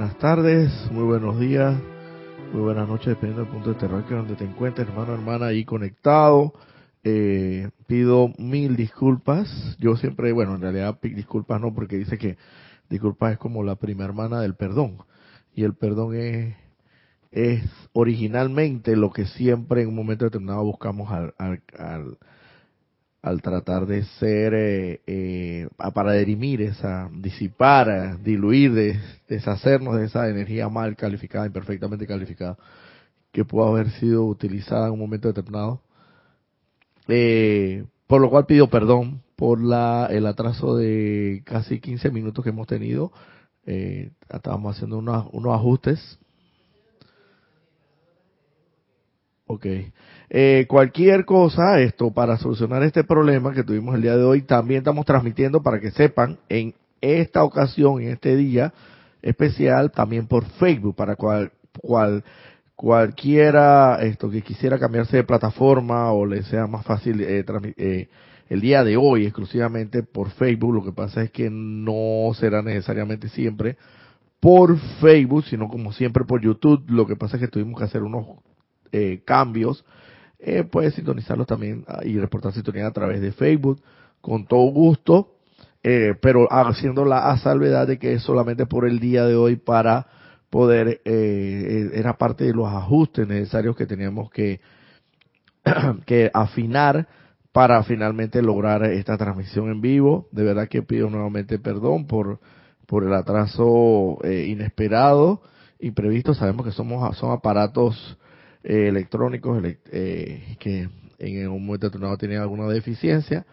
Buenas tardes, muy buenos días, muy buenas noches, dependiendo del punto de terror que donde te encuentres, hermano, hermana, ahí conectado. Eh, pido mil disculpas. Yo siempre, bueno, en realidad disculpas no, porque dice que disculpas es como la prima hermana del perdón. Y el perdón es, es originalmente lo que siempre en un momento determinado buscamos al, al, al al tratar de ser, eh, eh, para derimir esa, disipar, diluir, deshacernos de esa energía mal calificada, imperfectamente calificada, que pudo haber sido utilizada en un momento determinado. Eh, por lo cual pido perdón por la, el atraso de casi 15 minutos que hemos tenido. estábamos haciendo unos, unos ajustes Ok. Eh, cualquier cosa, esto, para solucionar este problema que tuvimos el día de hoy, también estamos transmitiendo para que sepan, en esta ocasión, en este día especial, también por Facebook, para cual, cual cualquiera esto que quisiera cambiarse de plataforma o le sea más fácil eh, eh, el día de hoy exclusivamente por Facebook, lo que pasa es que no será necesariamente siempre por Facebook, sino como siempre por YouTube. Lo que pasa es que tuvimos que hacer unos eh, cambios, eh, puedes sintonizarlos también ah, y reportar sintonía a través de Facebook con todo gusto, eh, pero haciendo la salvedad de que es solamente por el día de hoy para poder, eh, era parte de los ajustes necesarios que teníamos que, que afinar para finalmente lograr esta transmisión en vivo. De verdad que pido nuevamente perdón por, por el atraso eh, inesperado, imprevisto. Sabemos que somos, son aparatos eh, electrónicos eh, que en un momento determinado tienen alguna deficiencia,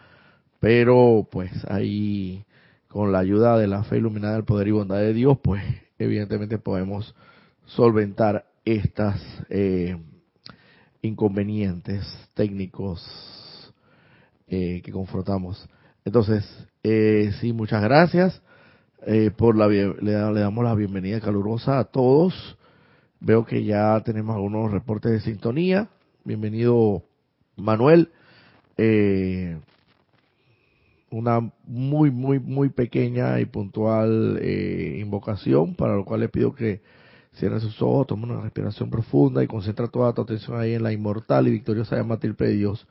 pero pues ahí con la ayuda de la fe iluminada del poder y bondad de Dios, pues evidentemente podemos solventar estas eh, inconvenientes técnicos que confrontamos. Entonces, sí, muchas gracias. por la le, damos la bienvenida calurosa a todos Veo que ya tenemos algunos reportes de sintonía. Bienvenido, Manuel. Eh, una muy, muy, muy pequeña y puntual eh, invocación, para lo cual le pido que cierre sus ojos, tome una respiración profunda y concentra toda tu atención ahí en la inmortal y victoriosa llama de Dios,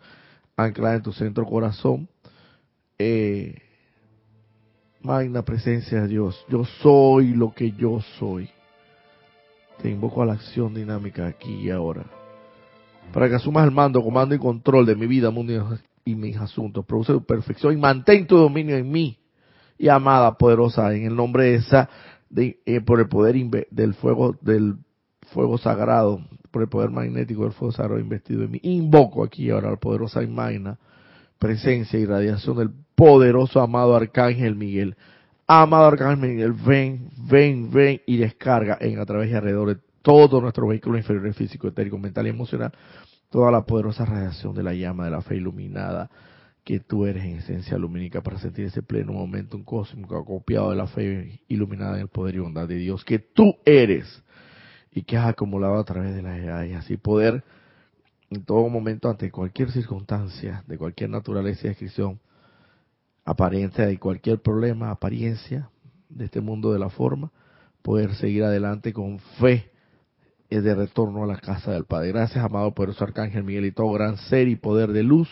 anclada en tu centro corazón. Eh, magna presencia de Dios, yo soy lo que yo soy. Te invoco a la acción dinámica aquí y ahora. Para que asumas el mando, comando y control de mi vida, mundo y mis asuntos. Produce tu perfección y mantén tu dominio en mí. Y amada, poderosa, en el nombre de esa, de, eh, por el poder del fuego, del fuego sagrado, por el poder magnético del fuego sagrado investido en mí. Invoco aquí ahora la poderosa y presencia y radiación del poderoso amado Arcángel Miguel Amado Arcángel Miguel, ven, ven, ven y descarga en a través y alrededor de todo nuestro vehículo inferior físico, etérico, mental y emocional toda la poderosa radiación de la llama de la fe iluminada que tú eres en esencia lumínica para sentir ese pleno momento un cósmico acopiado de la fe iluminada en el poder y bondad de Dios que tú eres y que has acumulado a través de las edades, así poder en todo momento ante cualquier circunstancia de cualquier naturaleza y descripción apariencia de cualquier problema, apariencia de este mundo de la forma, poder seguir adelante con fe de retorno a la casa del Padre. Gracias, amado poderoso Arcángel Miguel y todo gran ser y poder de luz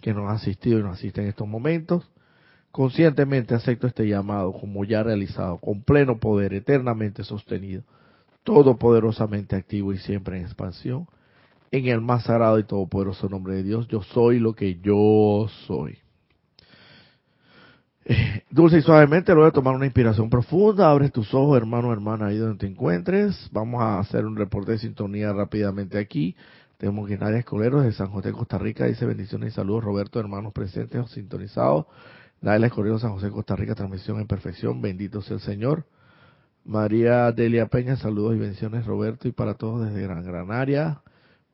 que nos ha asistido y nos asiste en estos momentos. Conscientemente acepto este llamado como ya realizado, con pleno poder, eternamente sostenido, todopoderosamente activo y siempre en expansión. En el más sagrado y todopoderoso nombre de Dios, yo soy lo que yo soy. Dulce y suavemente, luego de tomar una inspiración profunda, abres tus ojos, hermano, hermana, ahí donde te encuentres. Vamos a hacer un reporte de sintonía rápidamente aquí. Tenemos Guinaria Escoleros de San José, Costa Rica, dice bendiciones y saludos, Roberto, hermanos presentes o sintonizados. Naila Escoleros, San José, Costa Rica, transmisión en perfección, bendito sea el Señor. María Delia Peña, saludos y bendiciones, Roberto, y para todos desde Gran Granaria.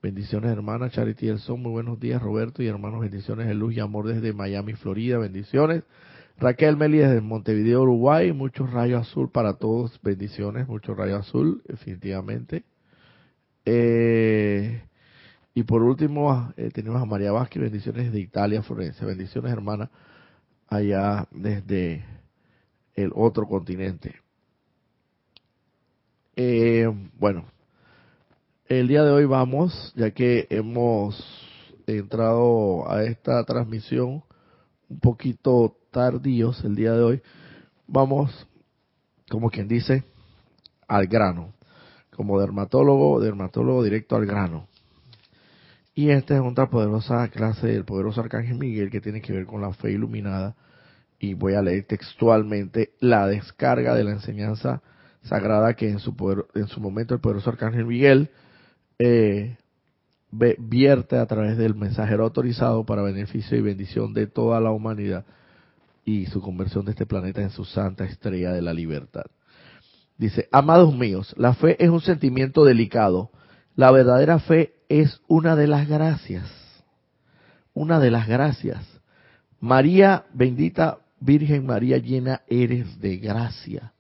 Bendiciones, hermana Charity El Son, muy buenos días, Roberto, y hermanos, bendiciones de luz y amor desde Miami, Florida, bendiciones. Raquel Meli desde Montevideo, Uruguay. Muchos rayos azul para todos. Bendiciones, muchos rayos azul, definitivamente. Eh, y por último, eh, tenemos a María Vázquez. Bendiciones de Italia, Florencia. Bendiciones, hermana, allá desde el otro continente. Eh, bueno, el día de hoy vamos, ya que hemos entrado a esta transmisión un poquito tardíos el día de hoy, vamos, como quien dice, al grano. Como dermatólogo, dermatólogo directo al grano. Y esta es otra poderosa clase del poderoso Arcángel Miguel que tiene que ver con la fe iluminada. Y voy a leer textualmente la descarga de la enseñanza sagrada que en su, poder, en su momento el poderoso Arcángel Miguel eh, vierte a través del mensajero autorizado para beneficio y bendición de toda la humanidad y su conversión de este planeta en su santa estrella de la libertad. Dice, amados míos, la fe es un sentimiento delicado. La verdadera fe es una de las gracias. Una de las gracias. María, bendita Virgen María, llena eres de gracia.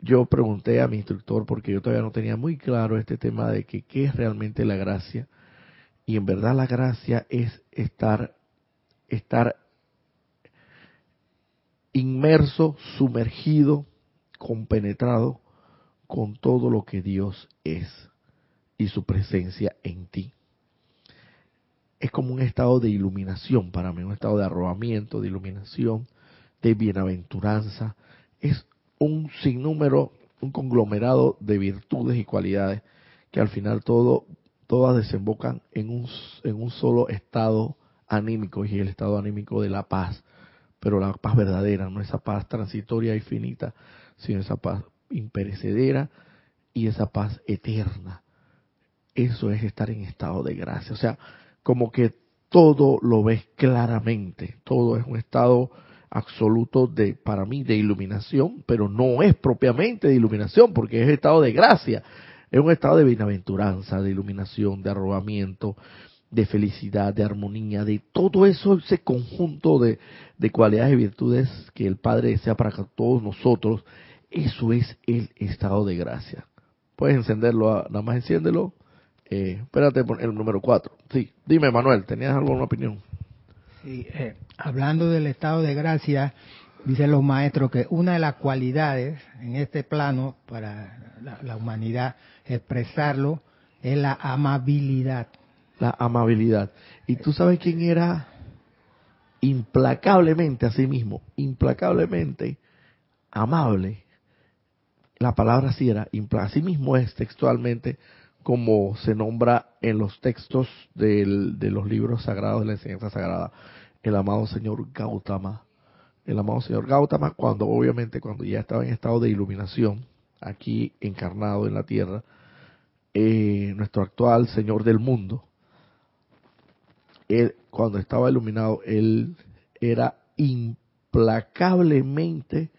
Yo pregunté a mi instructor porque yo todavía no tenía muy claro este tema de que qué es realmente la gracia. Y en verdad la gracia es estar, estar inmerso, sumergido, compenetrado con todo lo que Dios es y su presencia en ti. Es como un estado de iluminación para mí, un estado de arrobamiento, de iluminación, de bienaventuranza. Es un sinnúmero, un conglomerado de virtudes y cualidades que al final todo, todas desembocan en un, en un solo estado anímico y el estado anímico de la paz, pero la paz verdadera, no esa paz transitoria y finita, sino esa paz imperecedera y esa paz eterna. Eso es estar en estado de gracia. O sea, como que todo lo ves claramente, todo es un estado absoluto de, para mí, de iluminación, pero no es propiamente de iluminación, porque es estado de gracia, es un estado de bienaventuranza, de iluminación, de arrobamiento, de felicidad, de armonía, de todo eso, ese conjunto de, de cualidades y virtudes que el Padre desea para todos nosotros, eso es el estado de gracia. Puedes encenderlo, nada más enciéndelo. Eh, espérate el número 4. Sí, dime Manuel, ¿tenías alguna opinión? Sí, eh, hablando del estado de gracia, dicen los maestros que una de las cualidades en este plano para la humanidad expresarlo es la amabilidad. La amabilidad. ¿Y tú sabes quién era implacablemente a sí mismo, implacablemente amable? la palabra así era, así mismo es textualmente como se nombra en los textos de los libros sagrados de la enseñanza sagrada, el amado señor Gautama. El amado señor Gautama, cuando obviamente cuando ya estaba en estado de iluminación, aquí encarnado en la tierra, eh, nuestro actual señor del mundo, él, cuando estaba iluminado, él era implacablemente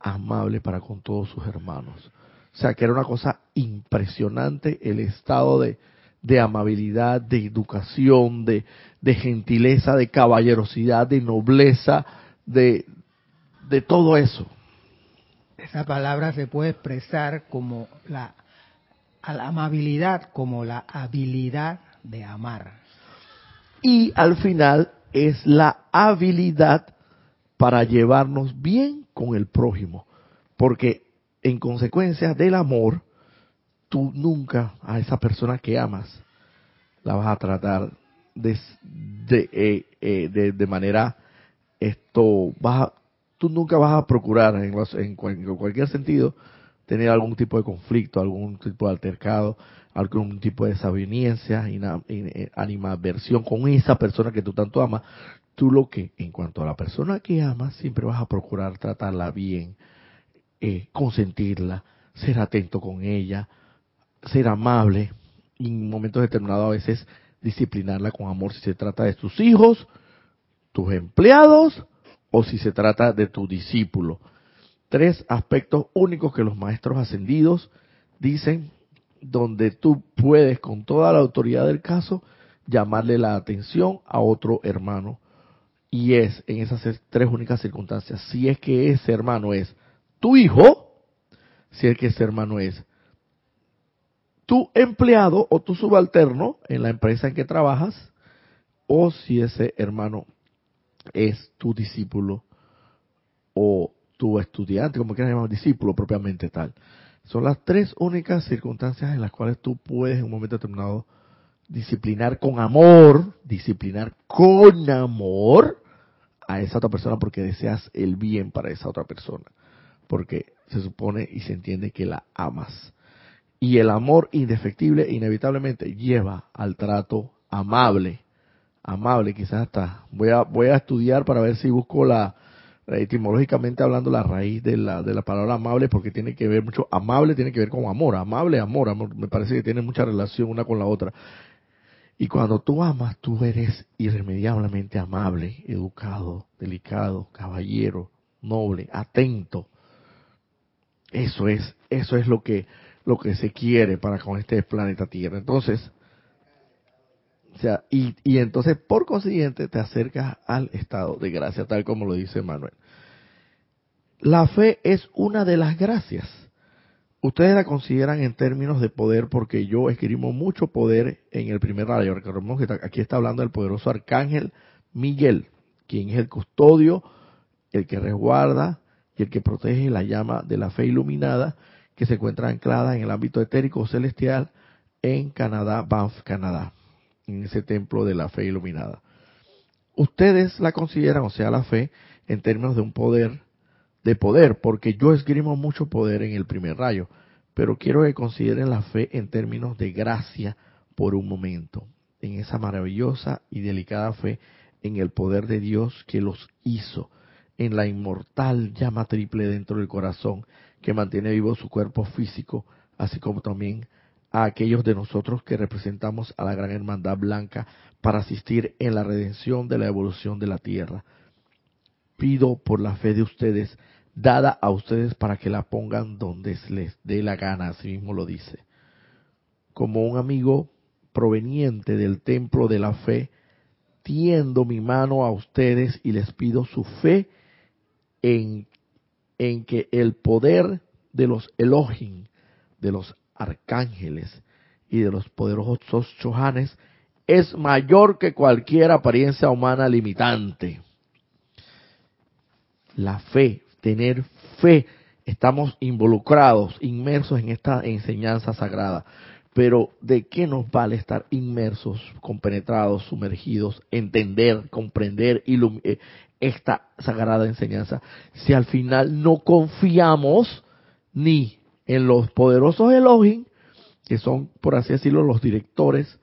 amable para con todos sus hermanos. O sea, que era una cosa impresionante el estado de, de amabilidad, de educación, de, de, gentileza, de caballerosidad, de nobleza, de, de todo eso. Esa palabra se puede expresar como la, la amabilidad, como la habilidad de amar. Y al final es la habilidad para llevarnos bien con el prójimo. Porque en consecuencia del amor, tú nunca a esa persona que amas la vas a tratar de, de, eh, eh, de, manera esto vas tú nunca vas a procurar en, en, cualquier sentido tener algún tipo de conflicto, algún tipo de altercado, algún tipo de desaveniencia, eh, animadversión con esa persona que tú tanto amas, tú lo que, en cuanto a la persona que amas, siempre vas a procurar tratarla bien, eh, consentirla, ser atento con ella, ser amable y en momentos determinados a veces disciplinarla con amor si se trata de tus hijos, tus empleados o si se trata de tu discípulo. Tres aspectos únicos que los maestros ascendidos dicen donde tú puedes con toda la autoridad del caso llamarle la atención a otro hermano y es en esas tres únicas circunstancias, si es que ese hermano es tu hijo, si es que ese hermano es tu empleado o tu subalterno en la empresa en que trabajas, o si ese hermano es tu discípulo o tu estudiante, como quieras llamar, discípulo propiamente tal. Son las tres únicas circunstancias en las cuales tú puedes en un momento determinado disciplinar con amor, disciplinar con amor a esa otra persona porque deseas el bien para esa otra persona. Porque se supone y se entiende que la amas. Y el amor indefectible inevitablemente lleva al trato amable. Amable, quizás hasta. Voy a, voy a estudiar para ver si busco la, etimológicamente hablando, la raíz de la, de la palabra amable, porque tiene que ver mucho. Amable tiene que ver con amor. Amable, amor, amor. Me parece que tiene mucha relación una con la otra. Y cuando tú amas, tú eres irremediablemente amable, educado, delicado, caballero, noble, atento. Eso es, eso es lo que, lo que se quiere para con este planeta Tierra. Entonces, o sea, y, y entonces por consiguiente te acercas al estado de gracia, tal como lo dice Manuel. La fe es una de las gracias. Ustedes la consideran en términos de poder porque yo escribo mucho poder en el primer rayo. Recordemos que aquí está hablando del poderoso arcángel Miguel, quien es el custodio, el que resguarda y el que protege la llama de la fe iluminada que se encuentra anclada en el ámbito etérico celestial en Canadá, Banff, Canadá, en ese templo de la fe iluminada. Ustedes la consideran, o sea, la fe, en términos de un poder de poder, porque yo esgrimo mucho poder en el primer rayo, pero quiero que consideren la fe en términos de gracia por un momento, en esa maravillosa y delicada fe en el poder de Dios que los hizo, en la inmortal llama triple dentro del corazón que mantiene vivo su cuerpo físico, así como también a aquellos de nosotros que representamos a la gran hermandad blanca para asistir en la redención de la evolución de la tierra. Pido por la fe de ustedes dada a ustedes para que la pongan donde les dé la gana, así mismo lo dice. Como un amigo proveniente del templo de la fe, tiendo mi mano a ustedes y les pido su fe en, en que el poder de los Elohim, de los arcángeles y de los poderosos chohanes es mayor que cualquier apariencia humana limitante. La fe tener fe. Estamos involucrados, inmersos en esta enseñanza sagrada. Pero ¿de qué nos vale estar inmersos, compenetrados, sumergidos, entender, comprender eh, esta sagrada enseñanza si al final no confiamos ni en los poderosos Elohim, que son, por así decirlo, los directores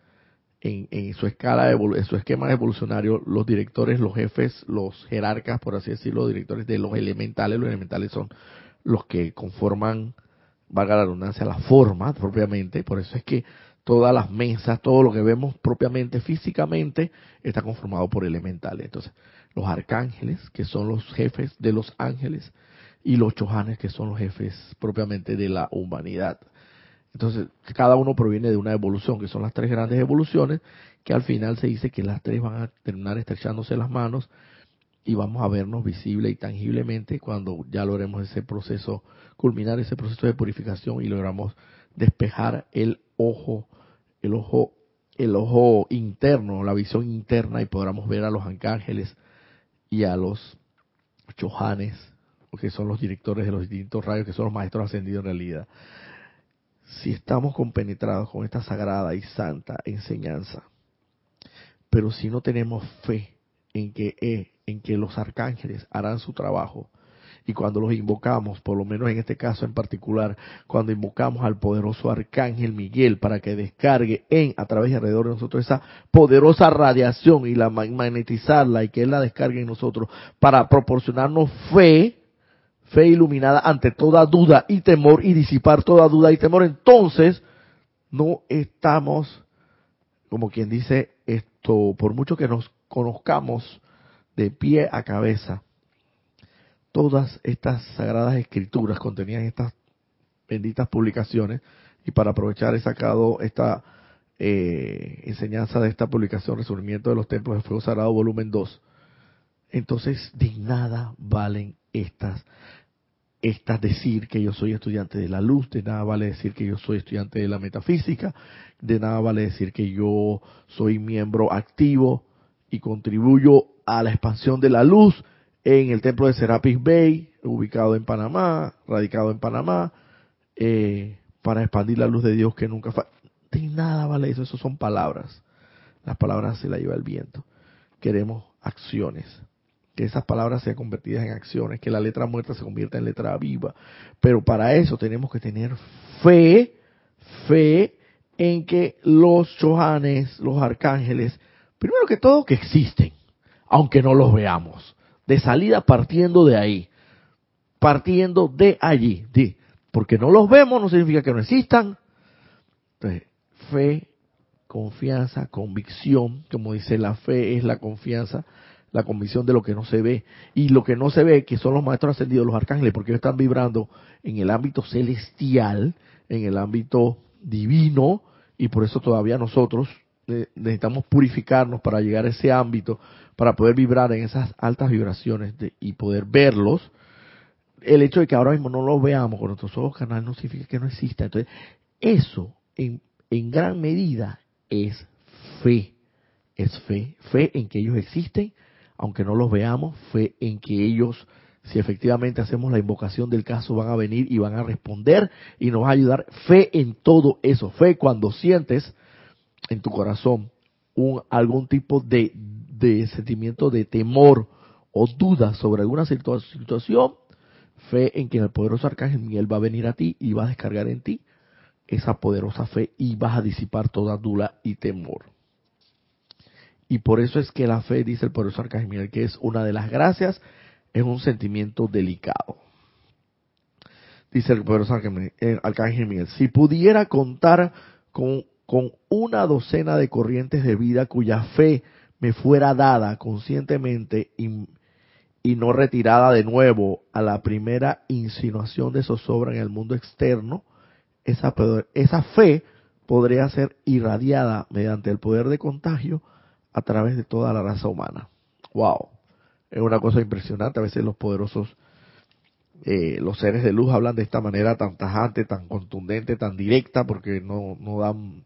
en, su escala, en su esquema evolucionario, los directores, los jefes, los jerarcas, por así decirlo, directores de los elementales, los elementales son los que conforman, valga la redundancia, la forma propiamente, por eso es que todas las mesas, todo lo que vemos propiamente físicamente, está conformado por elementales. Entonces, los arcángeles, que son los jefes de los ángeles, y los chohanes, que son los jefes propiamente de la humanidad. Entonces, cada uno proviene de una evolución, que son las tres grandes evoluciones, que al final se dice que las tres van a terminar estrechándose las manos y vamos a vernos visible y tangiblemente cuando ya logremos ese proceso, culminar ese proceso de purificación y logramos despejar el ojo, el ojo, el ojo interno, la visión interna y podamos ver a los arcángeles y a los chohanes, que son los directores de los distintos rayos, que son los maestros ascendidos en realidad si estamos compenetrados con esta sagrada y santa enseñanza, pero si no tenemos fe en que, eh, en que los arcángeles harán su trabajo, y cuando los invocamos, por lo menos en este caso en particular, cuando invocamos al poderoso arcángel Miguel para que descargue en, a través y alrededor de nosotros esa poderosa radiación y la magnetizarla y que él la descargue en nosotros para proporcionarnos fe, fe iluminada ante toda duda y temor y disipar toda duda y temor, entonces no estamos, como quien dice esto, por mucho que nos conozcamos de pie a cabeza, todas estas sagradas escrituras contenidas en estas benditas publicaciones, y para aprovechar he sacado esta eh, enseñanza de esta publicación, Resurgimiento de los Templos de Fuego Sagrado, volumen 2. Entonces, de nada valen estas estas decir que yo soy estudiante de la luz, de nada vale decir que yo soy estudiante de la metafísica, de nada vale decir que yo soy miembro activo y contribuyo a la expansión de la luz en el templo de Serapis Bay, ubicado en Panamá, radicado en Panamá, eh, para expandir la luz de Dios que nunca falla. De nada vale eso, eso son palabras. Las palabras se las lleva el viento. Queremos acciones. Que esas palabras sean convertidas en acciones, que la letra muerta se convierta en letra viva. Pero para eso tenemos que tener fe, fe en que los chohanes, los arcángeles, primero que todo que existen, aunque no los veamos. De salida partiendo de ahí, partiendo de allí, de, porque no los vemos no significa que no existan. Entonces, fe, confianza, convicción, como dice la fe es la confianza, la convicción de lo que no se ve. Y lo que no se ve, que son los maestros ascendidos, los arcángeles, porque ellos están vibrando en el ámbito celestial, en el ámbito divino, y por eso todavía nosotros eh, necesitamos purificarnos para llegar a ese ámbito, para poder vibrar en esas altas vibraciones y poder verlos. El hecho de que ahora mismo no los veamos con nuestros ojos canales no significa que no exista. Entonces, eso en, en gran medida es fe. Es fe. Fe en que ellos existen, aunque no los veamos. Fe en que ellos si efectivamente hacemos la invocación del caso, van a venir y van a responder y nos va a ayudar. Fe en todo eso. Fe cuando sientes en tu corazón un, algún tipo de, de sentimiento de temor o duda sobre alguna situación. Fe en que el poderoso arcángel Miguel va a venir a ti y va a descargar en ti esa poderosa fe y vas a disipar toda duda y temor. Y por eso es que la fe, dice el poderoso arcángel que es una de las gracias es un sentimiento delicado. Dice el poderoso Arcángel Miguel, si pudiera contar con, con una docena de corrientes de vida cuya fe me fuera dada conscientemente y, y, no retirada de nuevo a la primera insinuación de zozobra en el mundo externo, esa, esa fe podría ser irradiada mediante el poder de contagio a través de toda la raza humana. ¡Wow! Es una cosa impresionante. A veces los poderosos, eh, los seres de luz hablan de esta manera tan tajante, tan contundente, tan directa, porque no, no dan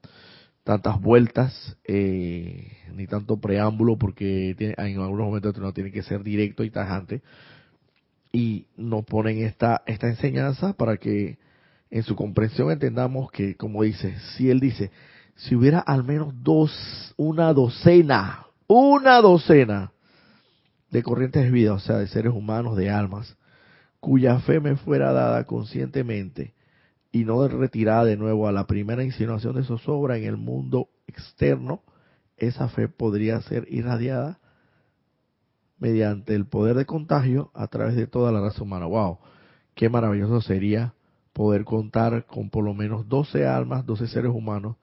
tantas vueltas eh, ni tanto preámbulo, porque en algunos momentos no tiene que ser directo y tajante. Y nos ponen esta, esta enseñanza para que en su comprensión entendamos que, como dice, si él dice, si hubiera al menos dos, una docena, una docena de corrientes de vida, o sea, de seres humanos, de almas, cuya fe me fuera dada conscientemente y no retirada de nuevo a la primera insinuación de zozobra en el mundo externo, esa fe podría ser irradiada mediante el poder de contagio a través de toda la raza humana. ¡Wow! Qué maravilloso sería poder contar con por lo menos 12 almas, 12 seres humanos,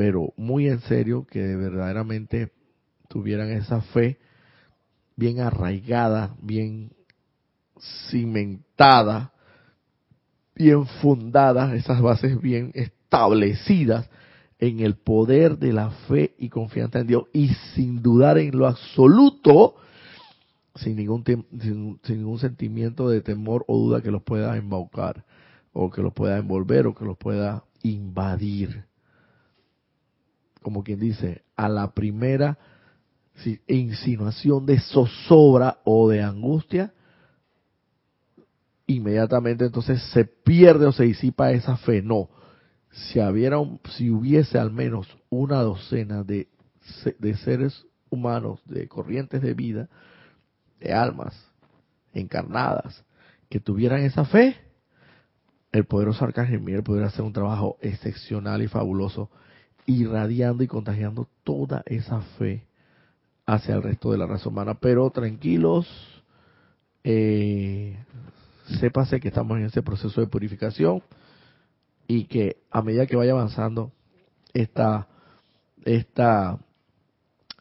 pero muy en serio que verdaderamente tuvieran esa fe bien arraigada, bien cimentada, bien fundada, esas bases bien establecidas en el poder de la fe y confianza en Dios y sin dudar en lo absoluto, sin ningún, sin, ningún sentimiento de temor o duda que los pueda embaucar o que los pueda envolver o que los pueda invadir. Como quien dice, a la primera insinuación de zozobra o de angustia, inmediatamente entonces se pierde o se disipa esa fe. No, si, hubiera si hubiese al menos una docena de, de seres humanos, de corrientes de vida, de almas encarnadas, que tuvieran esa fe, el poderoso Arcángel Miguel podría hacer un trabajo excepcional y fabuloso, irradiando y contagiando toda esa fe hacia el resto de la raza humana. Pero tranquilos, eh, sépase que estamos en ese proceso de purificación y que a medida que vaya avanzando esta, esta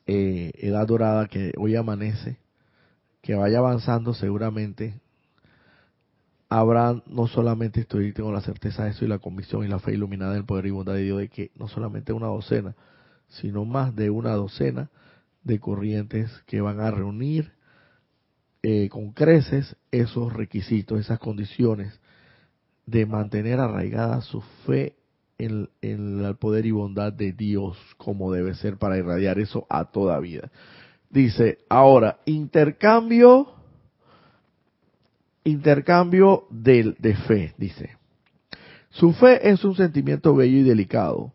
eh, edad dorada que hoy amanece, que vaya avanzando seguramente habrá no solamente estoy tengo la certeza de eso y la convicción y la fe iluminada del poder y bondad de Dios de que no solamente una docena sino más de una docena de corrientes que van a reunir eh, con creces esos requisitos, esas condiciones de mantener arraigada su fe en, en, el poder y bondad de Dios como debe ser para irradiar eso a toda vida. Dice, ahora, intercambio, intercambio de, de fe, dice. Su fe es un sentimiento bello y delicado.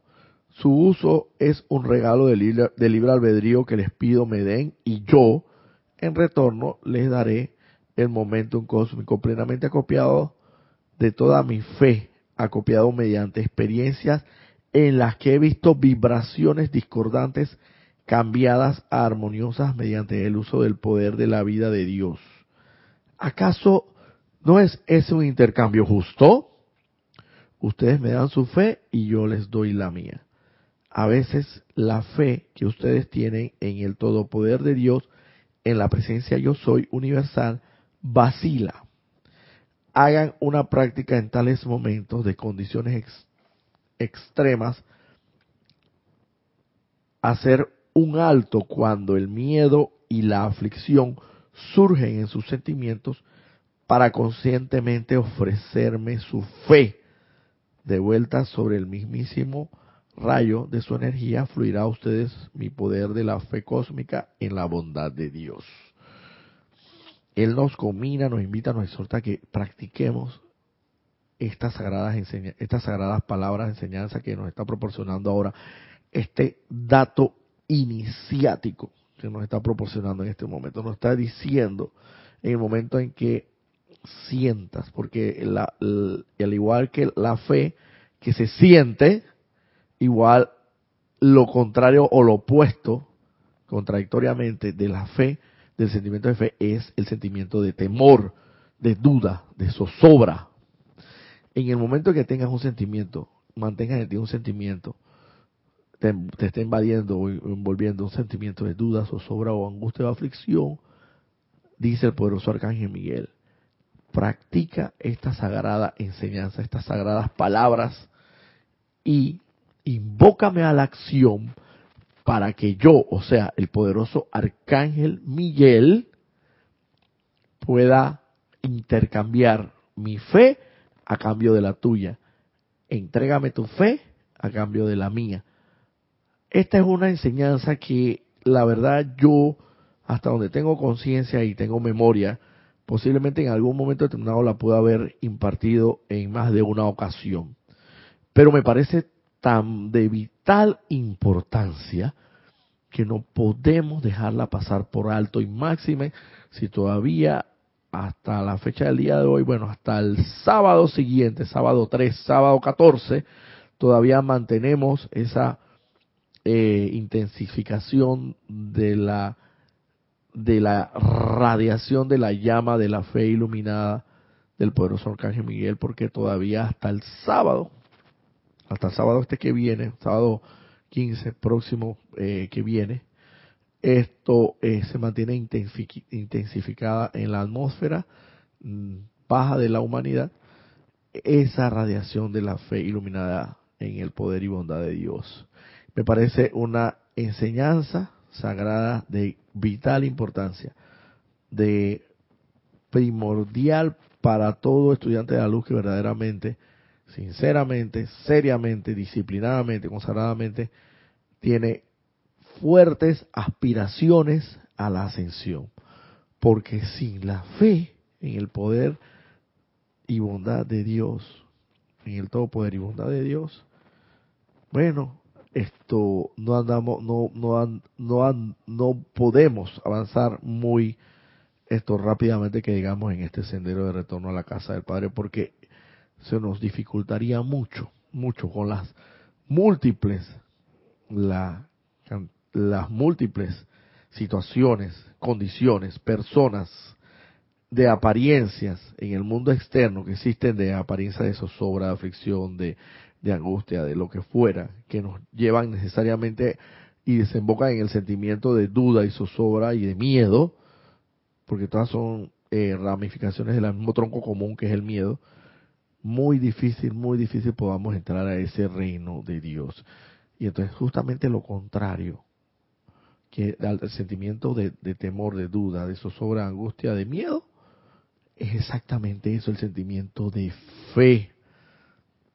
Su uso es un regalo de libre, albedrío que les pido me den y yo, en retorno, les daré el momento cósmico plenamente acopiado de toda mi fe, acopiado mediante experiencias en las que he visto vibraciones discordantes cambiadas a armoniosas mediante el uso del poder de la vida de Dios. ¿Acaso no es ese un intercambio justo? Ustedes me dan su fe y yo les doy la mía. A veces la fe que ustedes tienen en el todopoder de Dios, en la presencia yo soy universal, vacila. Hagan una práctica en tales momentos de condiciones extremas, hacer un alto cuando el miedo y la aflicción surgen en sus sentimientos para conscientemente ofrecerme su fe. De vuelta sobre el mismísimo rayo de su energía fluirá a ustedes mi poder de la fe cósmica en la bondad de Dios. Él nos comina, nos invita, nos exhorta a que practiquemos estas sagradas, estas sagradas palabras enseñanza que nos está proporcionando ahora este dato iniciático que nos está proporcionando en este momento. Nos está diciendo en el momento en que sientas, porque al igual que la fe que se siente, igual lo contrario o lo opuesto, contradictoriamente, de la fe, del sentimiento de fe, es el sentimiento de temor, de duda, de zozobra. En el momento que tengas un sentimiento, mantengas en ti un sentimiento te, está invadiendo o envolviendo un sentimiento de duda, zozobra o angustia o aflicción, dice el poderoso arcángel Miguel, practica esta sagrada enseñanza, estas sagradas palabras y invócame a la acción para que yo, o sea, el poderoso arcángel Miguel, pueda intercambiar mi fe a cambio de la tuya. Entrégame tu fe a cambio de la mía. Esta es una enseñanza que la verdad yo, hasta donde tengo conciencia y tengo memoria, posiblemente en algún momento determinado la pueda haber impartido en más de una ocasión. Pero me parece tan de vital importancia que no podemos dejarla pasar por alto y máxime si todavía hasta la fecha del día de hoy, bueno, hasta el sábado siguiente, sábado 3, sábado 14, todavía mantenemos esa eh, intensificación de la de la radiación de la llama de la fe iluminada del poderoso Arcángel Miguel, porque todavía hasta el sábado, hasta el sábado este que viene, sábado 15 próximo eh, que viene, esto eh, se mantiene intensificada en la atmósfera mm, baja de la humanidad, esa radiación de la fe iluminada en el poder y bondad de Dios. Me parece una enseñanza sagrada de vital importancia, de primordial para todo estudiante de la luz que verdaderamente, sinceramente, seriamente, disciplinadamente, consagradamente, tiene fuertes aspiraciones a la ascensión. Porque sin la fe en el poder y bondad de Dios, en el todo poder y bondad de Dios, bueno, esto no andamos no no no no podemos avanzar muy esto rápidamente que digamos en este sendero de retorno a la casa del padre porque se nos dificultaría mucho mucho con las múltiples la, las múltiples situaciones condiciones personas de apariencias en el mundo externo que existen de apariencia de zozobra, de aflicción, de de angustia, de lo que fuera, que nos llevan necesariamente y desembocan en el sentimiento de duda y zozobra y de miedo, porque todas son eh, ramificaciones del mismo tronco común que es el miedo, muy difícil, muy difícil podamos entrar a ese reino de Dios. Y entonces justamente lo contrario, que el sentimiento de, de temor, de duda, de zozobra, angustia, de miedo, es exactamente eso, el sentimiento de fe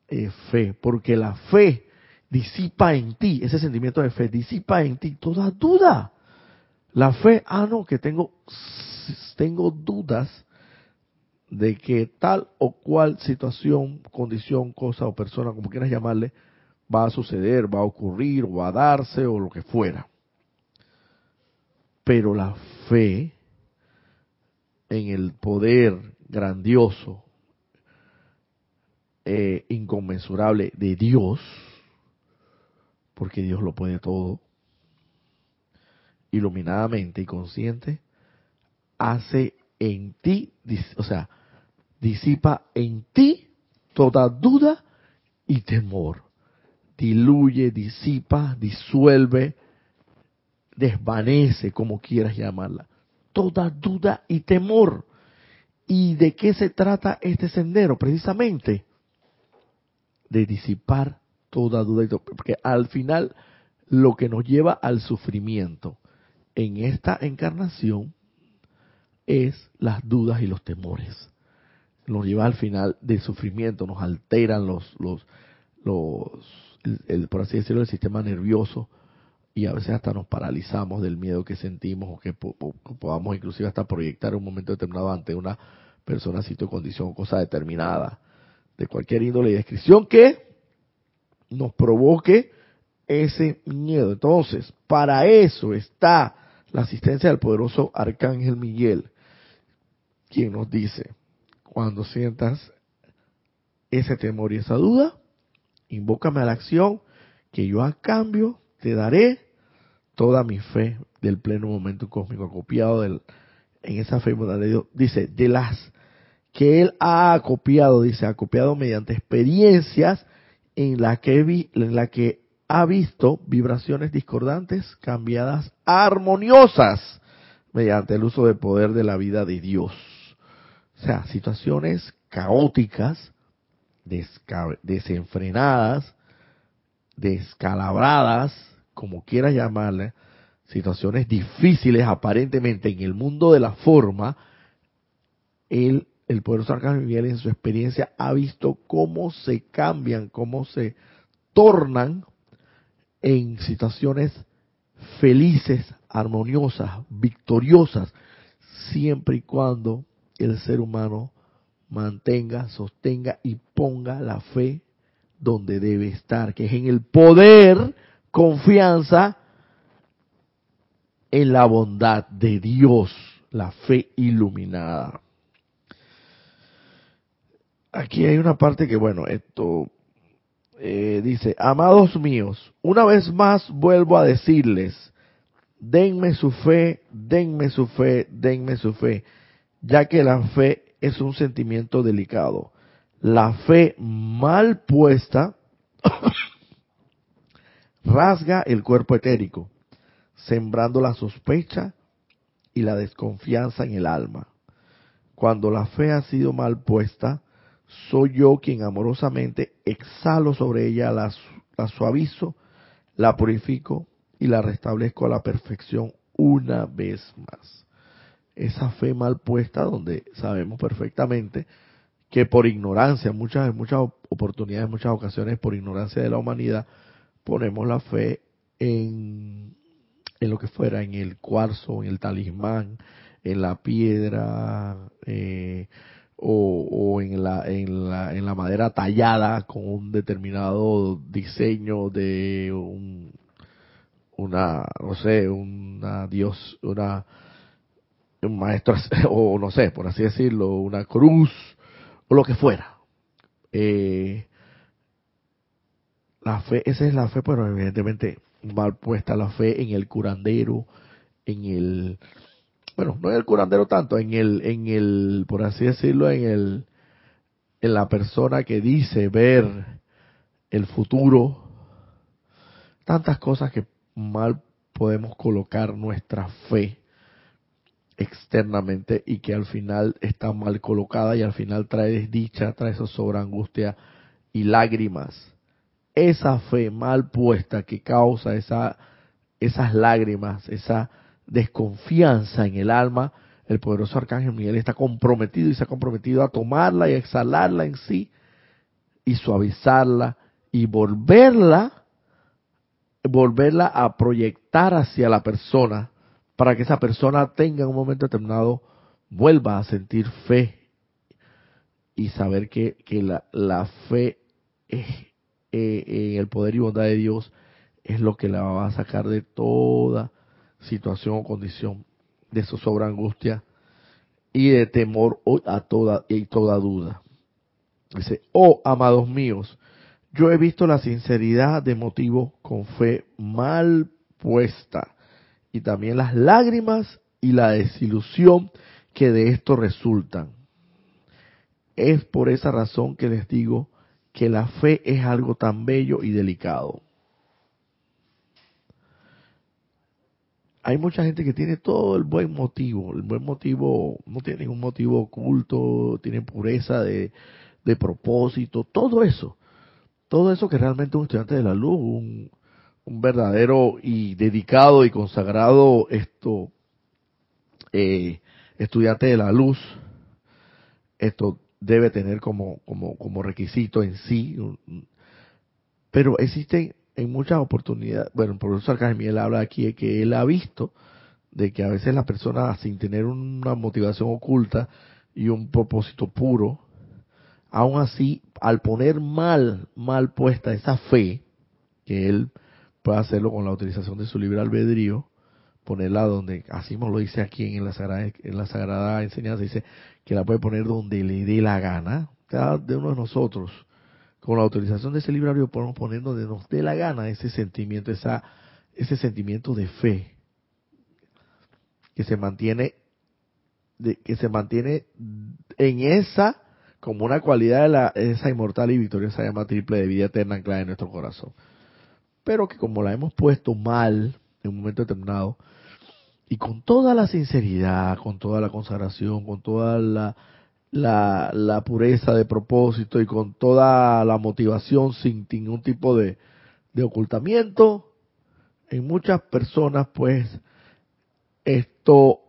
eh, fe, porque la fe disipa en ti, ese sentimiento de fe disipa en ti toda duda. La fe, ah, no, que tengo, tengo dudas de que tal o cual situación, condición, cosa o persona, como quieras llamarle, va a suceder, va a ocurrir, o va a darse, o lo que fuera. Pero la fe en el poder grandioso, eh, inconmensurable de Dios, porque Dios lo puede todo, iluminadamente y consciente, hace en ti, o sea, disipa en ti toda duda y temor. Diluye, disipa, disuelve, desvanece, como quieras llamarla, toda duda y temor. ¿Y de qué se trata este sendero? Precisamente de disipar toda duda. Porque al final lo que nos lleva al sufrimiento en esta encarnación es las dudas y los temores. Nos lleva al final del sufrimiento, nos alteran los, los, los el, por así decirlo, el sistema nervioso y a veces hasta nos paralizamos del miedo que sentimos o que podamos inclusive hasta proyectar un momento determinado ante una persona, sitio, condición cosa determinada de cualquier índole y descripción que nos provoque ese miedo. Entonces, para eso está la asistencia del poderoso Arcángel Miguel, quien nos dice, cuando sientas ese temor y esa duda, invócame a la acción que yo a cambio te daré toda mi fe del pleno momento cósmico acopiado del, en esa fe. Dice, de las que él ha acopiado, dice, acopiado mediante experiencias en la que, vi, en la que ha visto vibraciones discordantes cambiadas armoniosas mediante el uso del poder de la vida de Dios. O sea, situaciones caóticas, desenfrenadas, descalabradas, como quieras llamarle, situaciones difíciles aparentemente en el mundo de la forma, el, el poderoso Arcángel Miguel en su experiencia ha visto cómo se cambian, cómo se tornan en situaciones felices, armoniosas, victoriosas, siempre y cuando el ser humano mantenga, sostenga y ponga la fe donde debe estar, que es en el poder, confianza en la bondad de Dios, la fe iluminada. Aquí hay una parte que, bueno, esto eh, dice, amados míos, una vez más vuelvo a decirles, denme su fe, denme su fe, denme su fe, ya que la fe es un sentimiento delicado. La fe mal puesta rasga el cuerpo etérico, sembrando la sospecha y la desconfianza en el alma. Cuando la fe ha sido mal puesta, soy yo quien amorosamente exhalo sobre ella, la, suavizo, la purifico y la restablezco a la perfección una vez más. Esa fe mal puesta donde sabemos perfectamente que por ignorancia, muchas, muchas oportunidades, muchas ocasiones, por ignorancia de la humanidad, ponemos la fe en, en lo que fuera, en el cuarzo, en el talismán, en la piedra, eh, o, en, la, en, la, en la madera tallada con un determinado diseño de un, una, no sé, una dios, una, un maestro, o no sé, por así decirlo, una cruz, o lo que fuera. Eh, la fe, esa es la fe, pero evidentemente mal puesta la fe en el curandero, en el bueno, no en el curandero tanto, en el, en el, por así decirlo, en el, en la persona que dice ver el futuro, tantas cosas que mal podemos colocar nuestra fe externamente y que al final está mal colocada y al final trae desdicha, trae zozobra, angustia y lágrimas. Esa fe mal puesta que causa esa, esas lágrimas, esa desconfianza en el alma, el poderoso arcángel Miguel está comprometido y se ha comprometido a tomarla y exhalarla en sí y suavizarla y volverla, volverla a proyectar hacia la persona para que esa persona tenga en un momento determinado, vuelva a sentir fe, y saber que, que la, la fe eh, en el poder y bondad de Dios es lo que la va a sacar de toda situación o condición de zozobra, angustia y de temor a toda y toda duda. Dice, oh amados míos, yo he visto la sinceridad de motivo con fe mal puesta y también las lágrimas y la desilusión que de esto resultan. Es por esa razón que les digo que la fe es algo tan bello y delicado. Hay mucha gente que tiene todo el buen motivo, el buen motivo, no tiene ningún motivo oculto, tiene pureza de, propósito, todo eso, todo eso que realmente un estudiante de la luz, un, verdadero y dedicado y consagrado esto eh, estudiante de la luz, esto debe tener como, como, como requisito en sí, pero existen en muchas oportunidades, bueno, el profesor Arcángel habla aquí de que él ha visto de que a veces la persona sin tener una motivación oculta y un propósito puro, aún así, al poner mal, mal puesta esa fe, que él puede hacerlo con la utilización de su libre albedrío, ponerla donde, así como lo dice aquí en la sagrada, en la sagrada enseñanza, dice que la puede poner donde le dé la gana, cada de uno de nosotros con la autorización de ese librario podemos poner donde nos dé la gana ese sentimiento, esa, ese sentimiento de fe que se mantiene, que se mantiene en esa como una cualidad de la, esa inmortal y victoriosa llama triple de vida eterna anclada en nuestro corazón. Pero que como la hemos puesto mal en un momento determinado, y con toda la sinceridad, con toda la consagración, con toda la, la, la pureza de propósito y con toda la motivación sin ningún tipo de, de ocultamiento, en muchas personas pues esto,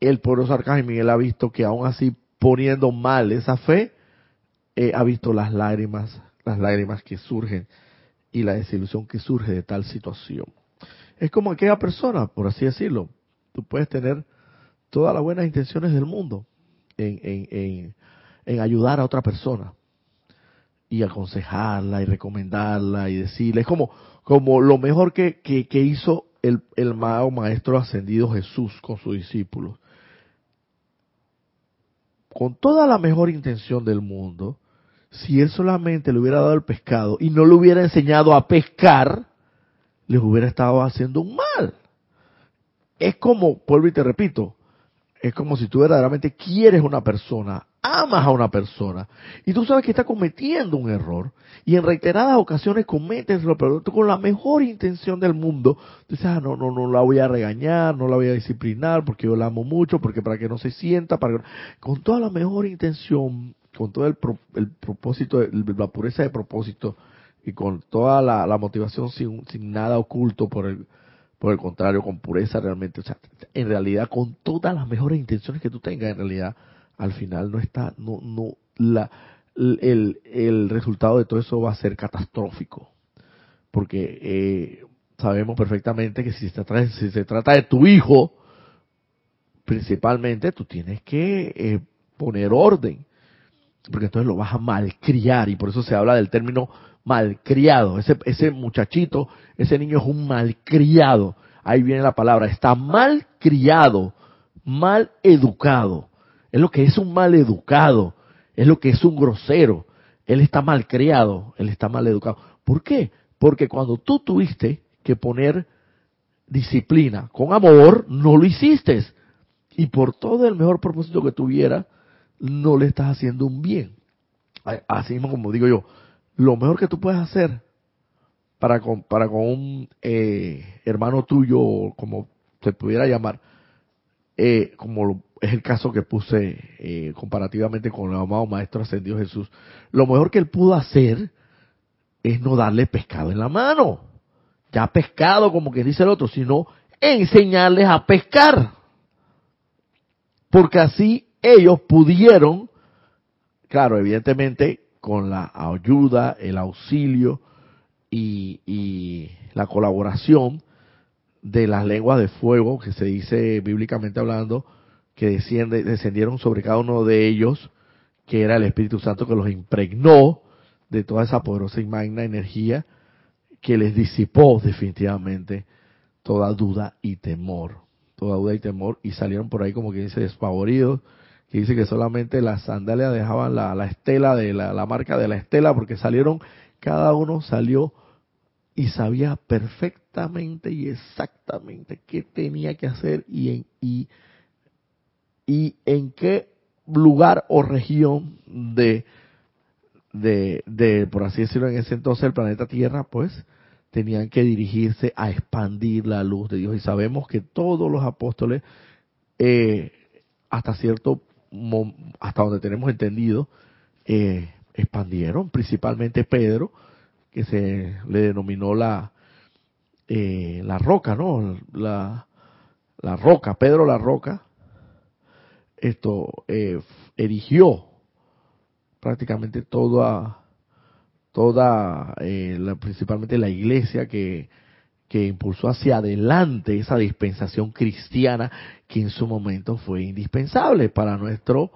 el poderoso Arcángel Miguel ha visto que aún así poniendo mal esa fe, eh, ha visto las lágrimas, las lágrimas que surgen y la desilusión que surge de tal situación. Es como aquella persona, por así decirlo, tú puedes tener todas las buenas intenciones del mundo, en, en, ayudar a otra persona y aconsejarla y recomendarla y decirle, es como, como lo mejor que, que, hizo el, el maestro ascendido Jesús con sus discípulos. Con toda la mejor intención del mundo, si él solamente le hubiera dado el pescado y no le hubiera enseñado a pescar, les hubiera estado haciendo un mal. Es como, vuelvo y te repito, es como si tú verdaderamente quieres una persona, amas a una persona, y tú sabes que está cometiendo un error, y en reiteradas ocasiones cometes lo pero tú con la mejor intención del mundo, tú dices, ah, no, no, no la voy a regañar, no la voy a disciplinar, porque yo la amo mucho, porque para que no se sienta, para con toda la mejor intención, con todo el, el propósito, la pureza de propósito, y con toda la, la motivación sin, sin nada oculto por el, por el contrario, con pureza realmente, o sea, en realidad con todas las mejores intenciones que tú tengas, en realidad al final no está, no, no, la, el, el resultado de todo eso va a ser catastrófico. Porque eh, sabemos perfectamente que si se, trata, si se trata de tu hijo, principalmente tú tienes que eh, poner orden. Porque entonces lo vas a malcriar y por eso se habla del término malcriado. Ese, ese muchachito, ese niño es un malcriado. Ahí viene la palabra, está mal criado, mal educado. Es lo que es un mal educado, es lo que es un grosero. Él está mal criado, él está mal educado. ¿Por qué? Porque cuando tú tuviste que poner disciplina con amor, no lo hiciste. Y por todo el mejor propósito que tuviera, no le estás haciendo un bien. Así mismo como digo yo, lo mejor que tú puedes hacer para con, para con un eh, hermano tuyo, como se pudiera llamar, eh, como es el caso que puse eh, comparativamente con el amado Maestro Ascendido Jesús, lo mejor que él pudo hacer es no darle pescado en la mano, ya pescado como que dice el otro, sino enseñarles a pescar. Porque así ellos pudieron, claro, evidentemente con la ayuda, el auxilio y, la colaboración de las lenguas de fuego que se dice bíblicamente hablando que desciende, descendieron sobre cada uno de ellos que era el Espíritu Santo que los impregnó de toda esa poderosa y magna energía que les disipó definitivamente toda duda y temor, toda duda y temor, y salieron por ahí como que dice despavoridos, que dice que solamente las sandalias dejaban la, estela de la, la, marca de la estela, porque salieron, cada uno salió y sabía perfectamente y exactamente qué tenía que hacer y en, y, y en qué lugar o región de, de, de, por así decirlo, en ese entonces el planeta Tierra, pues, tenían que dirigirse a expandir la luz de Dios. Y sabemos que todos los apóstoles, eh, hasta cierto, hasta donde tenemos entendido, eh, expandieron, principalmente Pedro, que se le denominó la, eh, la roca, ¿no? La, la roca, Pedro la roca, esto erigió prácticamente toda toda, eh, principalmente la iglesia que, que impulsó hacia adelante esa dispensación cristiana que en su momento fue indispensable para nuestro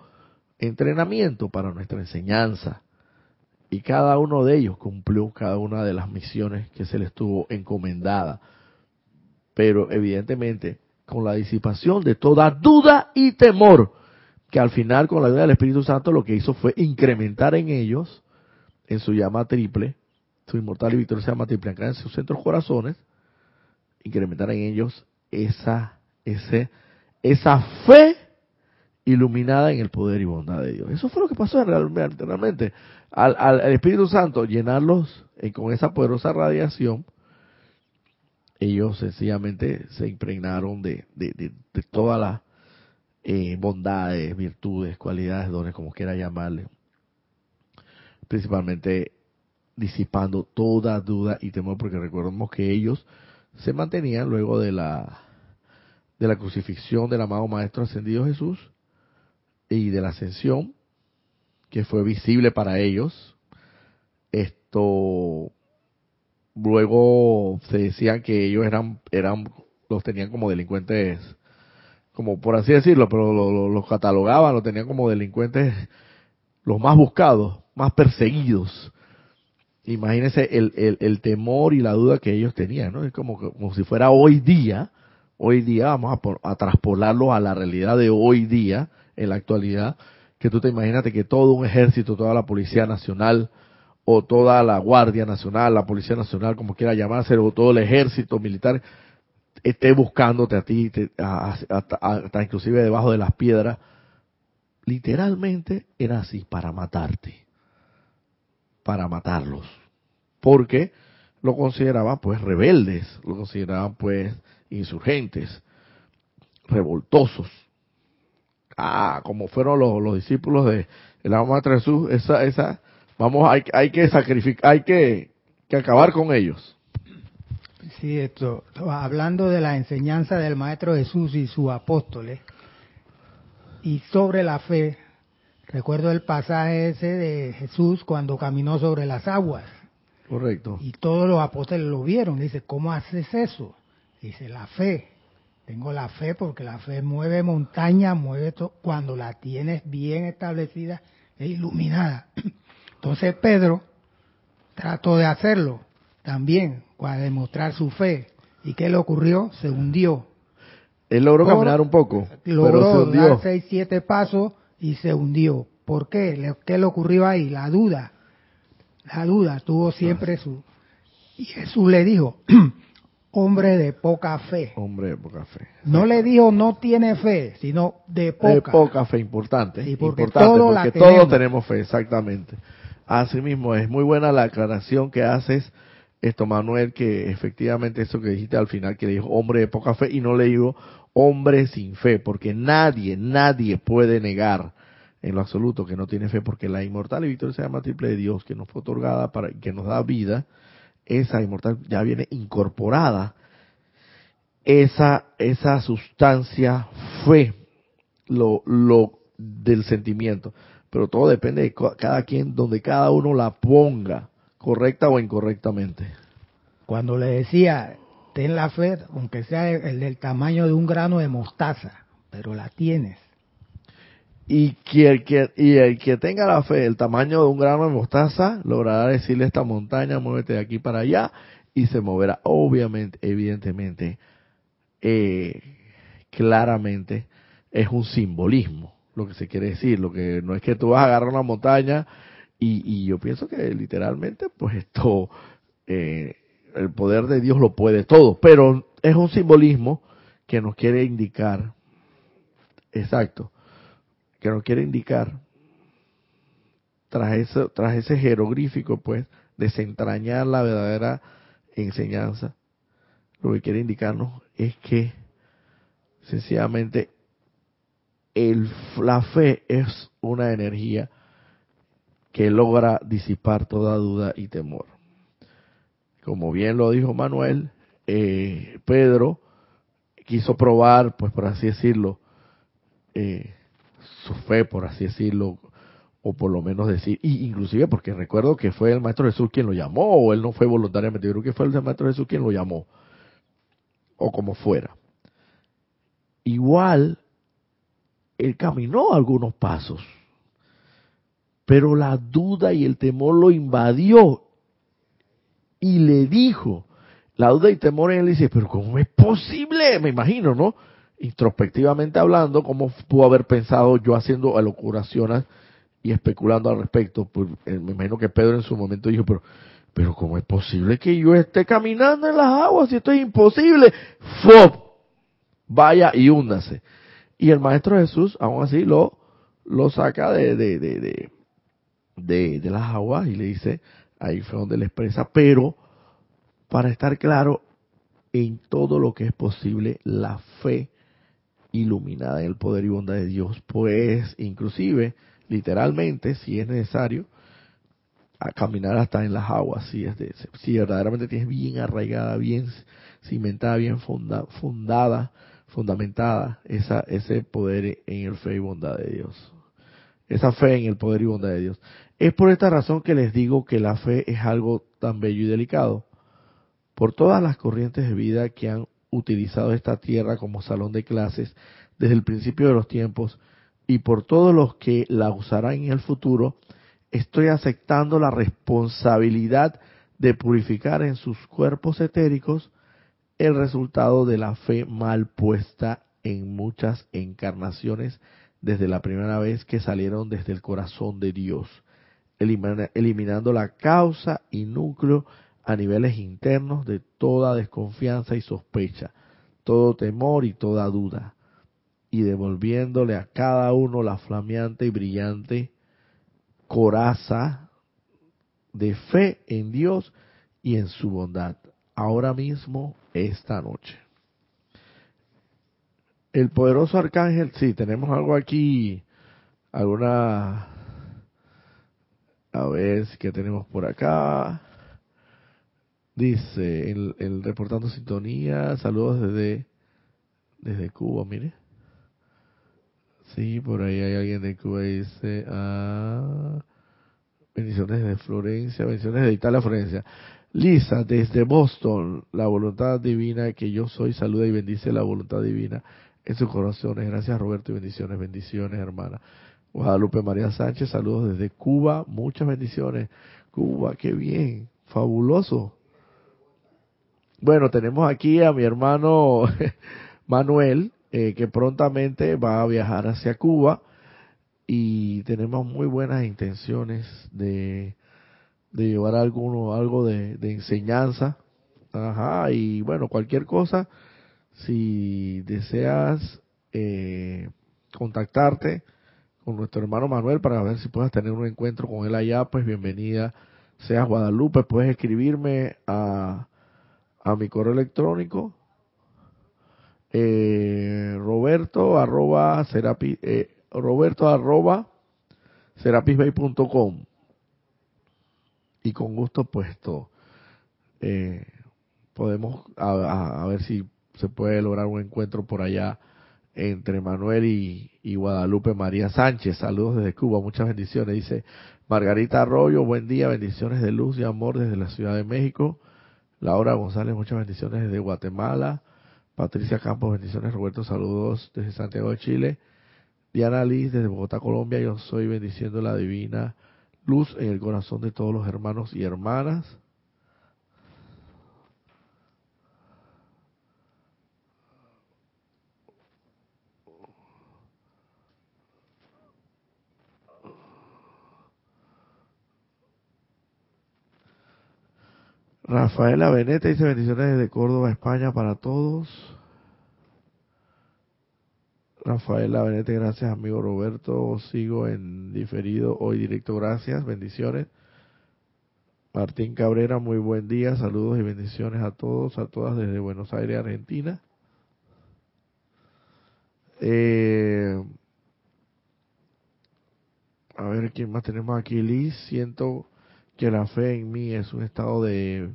entrenamiento, para nuestra enseñanza. Y cada uno de ellos cumplió cada una de las misiones que se les tuvo encomendada. Pero evidentemente con la disipación de toda duda y temor, que al final con la ayuda del Espíritu Santo lo que hizo fue incrementar en ellos en su llama triple, su inmortal y victoriosa llama triple, en sus centros corazones, incrementar en ellos esa, esa fe iluminada en el poder y bondad de Dios. Eso fue lo que pasó realmente. realmente. Al, al, Espíritu Santo llenarlos eh, con esa poderosa radiación, ellos sencillamente se impregnaron de, de, de, todas las eh, bondades, virtudes, cualidades, dones, como quiera llamarle, principalmente disipando toda duda y temor, porque recordemos que ellos se mantenían luego de la de la crucifixión del amado Maestro Ascendido Jesús y de la ascensión, que fue visible para ellos. Esto luego se decían que ellos eran eran los tenían como delincuentes como por así decirlo, pero los catalogaban, los tenían como delincuentes los más buscados más perseguidos. Imagínense el, el, temor y la duda que ellos tenían, ¿no? Es como, como si fuera hoy día, hoy día vamos a, a traspolarlo a la realidad de hoy día, en la actualidad, que tú te imagínate que todo un ejército, toda la Policía Nacional, o toda la Guardia Nacional, la Policía Nacional, como quiera llamarse, o todo el ejército militar, esté buscándote a ti, hasta inclusive debajo de las piedras, literalmente era así, para matarte para matarlos, porque lo consideraban pues rebeldes, lo consideraban pues insurgentes, revoltosos. Ah, como fueron los, los discípulos de el de Jesús, esa, esa, vamos, hay, hay que sacrificar, hay que, que acabar con ellos. Sí, esto, hablando de la enseñanza del Maestro Jesús y sus apóstoles, y sobre la fe, Recuerdo el pasaje ese de Jesús cuando caminó sobre las aguas. Correcto. Y todos los apóstoles lo vieron. Dice, ¿cómo haces eso? Dice, la fe. Tengo la fe porque la fe mueve montaña, mueve todo. Cuando la tienes bien establecida e iluminada. Entonces Pedro trató de hacerlo también para demostrar su fe. ¿Y qué le ocurrió? Se hundió. Él logró caminar un poco, logró pero se hundió. dar seis, siete pasos y se hundió. ¿Por qué? ¿Qué le ocurrió ahí? La duda. La duda tuvo siempre su... Y Jesús le dijo, hombre de poca fe. Hombre de poca fe. No le dijo no tiene fe, sino de poca. De poca fe, importante. Y porque importante, porque todos tenemos fe, exactamente. Asimismo, es muy buena la aclaración que haces, esto Manuel, que efectivamente eso que dijiste al final, que dijo hombre de poca fe, y no le digo hombre sin fe, porque nadie, nadie puede negar en lo absoluto que no tiene fe, porque la inmortal y victoria se llama triple de Dios, que nos fue otorgada para que nos da vida, esa inmortal ya viene incorporada, esa, esa sustancia fe, lo, lo del sentimiento. Pero todo depende de cada quien, donde cada uno la ponga, correcta o incorrectamente. Cuando le decía, ten la fe, aunque sea el del tamaño de un grano de mostaza, pero la tienes. Y, que, que, y el que tenga la fe del tamaño de un grano de mostaza logrará decirle a esta montaña, muévete de aquí para allá y se moverá. Obviamente, evidentemente, eh, claramente es un simbolismo lo que se quiere decir. Lo que no es que tú vas a agarrar una montaña y, y yo pienso que literalmente, pues esto, eh, el poder de Dios lo puede todo, pero es un simbolismo que nos quiere indicar, exacto, que nos quiere indicar tras ese, tras ese jeroglífico, pues, desentrañar la verdadera enseñanza, lo que quiere indicarnos es que sencillamente el, la fe es una energía que logra disipar toda duda y temor. Como bien lo dijo Manuel, eh, Pedro quiso probar, pues por así decirlo, eh, su fe, por así decirlo, o por lo menos decir, inclusive porque recuerdo que fue el Maestro Jesús quien lo llamó, o él no fue voluntariamente, creo que fue el Maestro Jesús quien lo llamó, o como fuera. Igual, él caminó algunos pasos, pero la duda y el temor lo invadió y le dijo, la duda y temor en él dice, pero ¿cómo es posible? Me imagino, ¿no? Introspectivamente hablando, ¿cómo pudo haber pensado yo haciendo alocuraciones y especulando al respecto? Pues eh, me imagino que Pedro en su momento dijo, pero, pero ¿cómo es posible que yo esté caminando en las aguas si esto es imposible? ¡Fop! Vaya y húndase. Y el Maestro Jesús, aún así, lo, lo saca de, de, de, de, las aguas y le dice, ahí fue donde le expresa, pero para estar claro en todo lo que es posible la fe iluminada en el poder y bondad de Dios, pues inclusive, literalmente, si es necesario, a caminar hasta en las aguas, si, es de, si verdaderamente tienes bien arraigada, bien cimentada, bien funda, fundada, fundamentada esa, ese poder en el fe y bondad de Dios. Esa fe en el poder y bondad de Dios. Es por esta razón que les digo que la fe es algo tan bello y delicado por todas las corrientes de vida que han utilizado esta tierra como salón de clases desde el principio de los tiempos y por todos los que la usarán en el futuro, estoy aceptando la responsabilidad de purificar en sus cuerpos etéricos el resultado de la fe mal puesta en muchas encarnaciones desde la primera vez que salieron desde el corazón de Dios, eliminando la causa y núcleo a niveles internos de toda desconfianza y sospecha, todo temor y toda duda, y devolviéndole a cada uno la flameante y brillante coraza de fe en Dios y en su bondad, ahora mismo, esta noche. El poderoso arcángel, sí, tenemos algo aquí, alguna, a ver qué tenemos por acá. Dice, el, el, reportando sintonía, saludos desde, desde Cuba, mire. Sí, por ahí hay alguien de Cuba dice, ah, bendiciones de Florencia, bendiciones de Italia, Florencia. Lisa, desde Boston, la voluntad divina que yo soy, saluda y bendice la voluntad divina en sus corazones. Gracias Roberto y bendiciones, bendiciones hermana. Guadalupe María Sánchez, saludos desde Cuba, muchas bendiciones. Cuba, qué bien, fabuloso. Bueno, tenemos aquí a mi hermano Manuel, eh, que prontamente va a viajar hacia Cuba y tenemos muy buenas intenciones de, de llevar alguno, algo de, enseñanza. Ajá, y bueno, cualquier cosa, si deseas eh, contactarte con nuestro hermano Manuel para ver si puedas tener un encuentro con él allá, pues bienvenida seas Guadalupe, puedes escribirme a a mi correo electrónico eh, roberto arroba serapi, eh, roberto arroba serapisbay.com y con gusto puesto eh, podemos a, ver si se puede lograr un encuentro por allá entre Manuel y, Guadalupe María Sánchez. Saludos desde Cuba, muchas bendiciones. Dice Margarita Arroyo, buen día, bendiciones de luz y amor desde la Ciudad de México. Laura González, muchas bendiciones desde Guatemala. Patricia Campos, bendiciones. Roberto, saludos desde Santiago de Chile. Diana Liz desde Bogotá, Colombia, yo soy bendiciendo la divina luz en el corazón de todos los hermanos y hermanas. Rafaela Benete dice bendiciones desde Córdoba, España para todos. Rafaela Benete, gracias amigo Roberto. Sigo en diferido hoy directo, gracias, bendiciones. Martín Cabrera, muy buen día, saludos y bendiciones a todos, a todas desde Buenos Aires, Argentina. Eh, a ver quién más tenemos aquí, Liz. Siento que la fe en mí es un estado de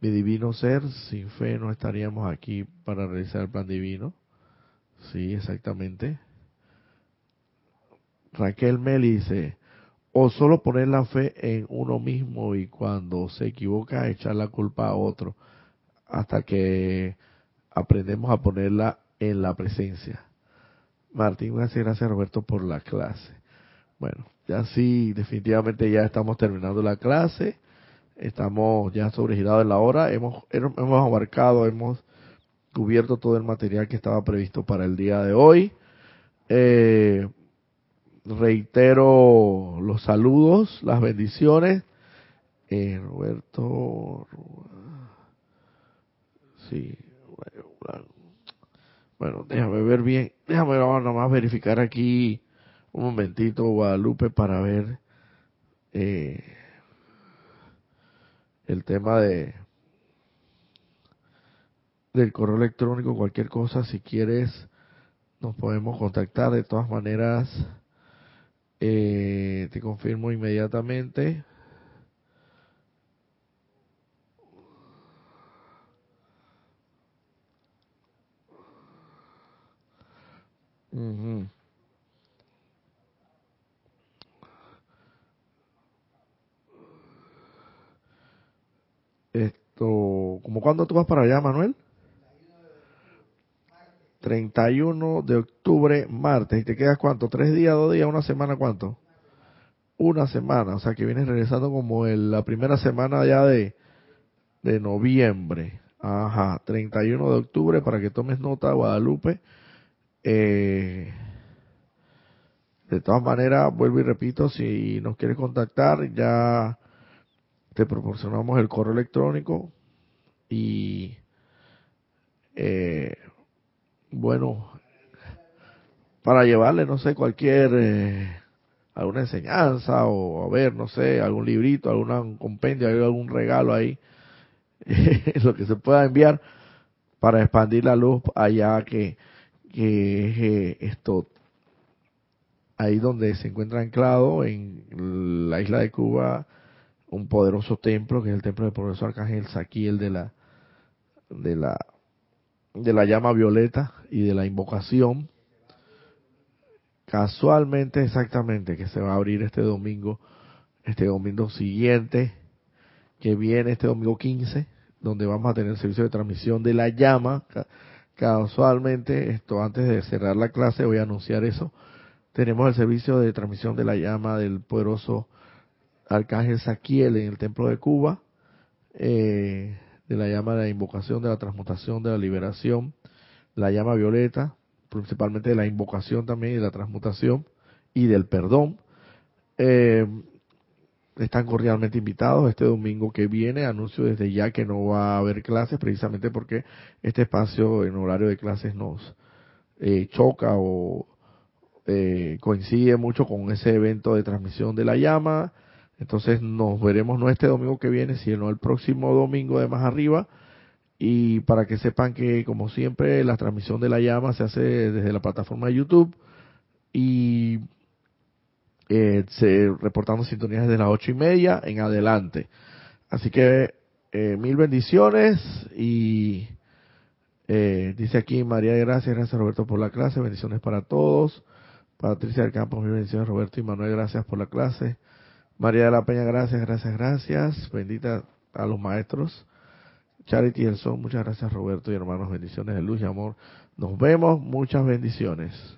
mi divino ser. Sin fe no estaríamos aquí para realizar el plan divino. Sí, exactamente. Raquel Meli dice, o solo poner la fe en uno mismo y cuando se equivoca echar la culpa a otro, hasta que aprendemos a ponerla en la presencia. Martín, gracias, gracias Roberto por la clase. Bueno, ya sí, definitivamente ya estamos terminando la clase, estamos ya sobregirados en la hora, hemos, hemos abarcado, hemos cubierto todo el material que estaba previsto para el día de hoy. Eh, reitero los saludos, las bendiciones. Eh, Roberto, sí, bueno, déjame ver bien, déjame nomás verificar aquí un momentito Guadalupe para ver eh, el tema de del correo electrónico, cualquier cosa, si quieres, nos podemos contactar. De todas maneras, eh, te confirmo inmediatamente. Esto, ¿como cuándo tú vas para allá, Manuel? 31 de octubre, martes. ¿Y te quedas cuánto? ¿Tres días, dos días, una semana cuánto? Una semana. O sea que vienes regresando como en la primera semana ya de, de noviembre. Ajá, 31 de octubre para que tomes nota, Guadalupe. Eh, de todas maneras, vuelvo y repito, si nos quieres contactar, ya te proporcionamos el correo electrónico y eh, bueno, para llevarle, no sé, cualquier, eh, alguna enseñanza o a ver, no sé, algún librito, algún compendio, algún regalo ahí, lo que se pueda enviar para expandir la luz allá que, que eh, esto, ahí donde se encuentra anclado en la isla de Cuba, un poderoso templo que es el templo del profesor Arcángel Saquiel de la de la de la llama violeta y de la invocación. Casualmente, exactamente, que se va a abrir este domingo, este domingo siguiente, que viene este domingo 15, donde vamos a tener el servicio de transmisión de la llama. Casualmente, esto antes de cerrar la clase, voy a anunciar eso. Tenemos el servicio de transmisión de la llama del poderoso Arcángel Saquiel en el Templo de Cuba. Eh, de la llama de la invocación, de la transmutación, de la liberación, la llama violeta, principalmente de la invocación también y de la transmutación y del perdón. Eh, están cordialmente invitados este domingo que viene. Anuncio desde ya que no va a haber clases precisamente porque este espacio en horario de clases nos eh, choca o eh, coincide mucho con ese evento de transmisión de la llama entonces nos veremos no este domingo que viene, sino el próximo domingo de más arriba. Y para que sepan que, como siempre, la transmisión de la llama se hace desde la plataforma de YouTube y eh, se reportando sintonías desde las ocho y media en adelante. Así que eh, mil bendiciones y eh, dice aquí María, gracias, gracias Roberto por la clase, bendiciones para todos. Patricia del Campo, mil bendiciones Roberto y Manuel, gracias por la clase. María de la Peña, gracias, gracias, gracias. Bendita a los maestros. Charity el Son, muchas gracias Roberto y hermanos, bendiciones de luz y amor. Nos vemos, muchas bendiciones.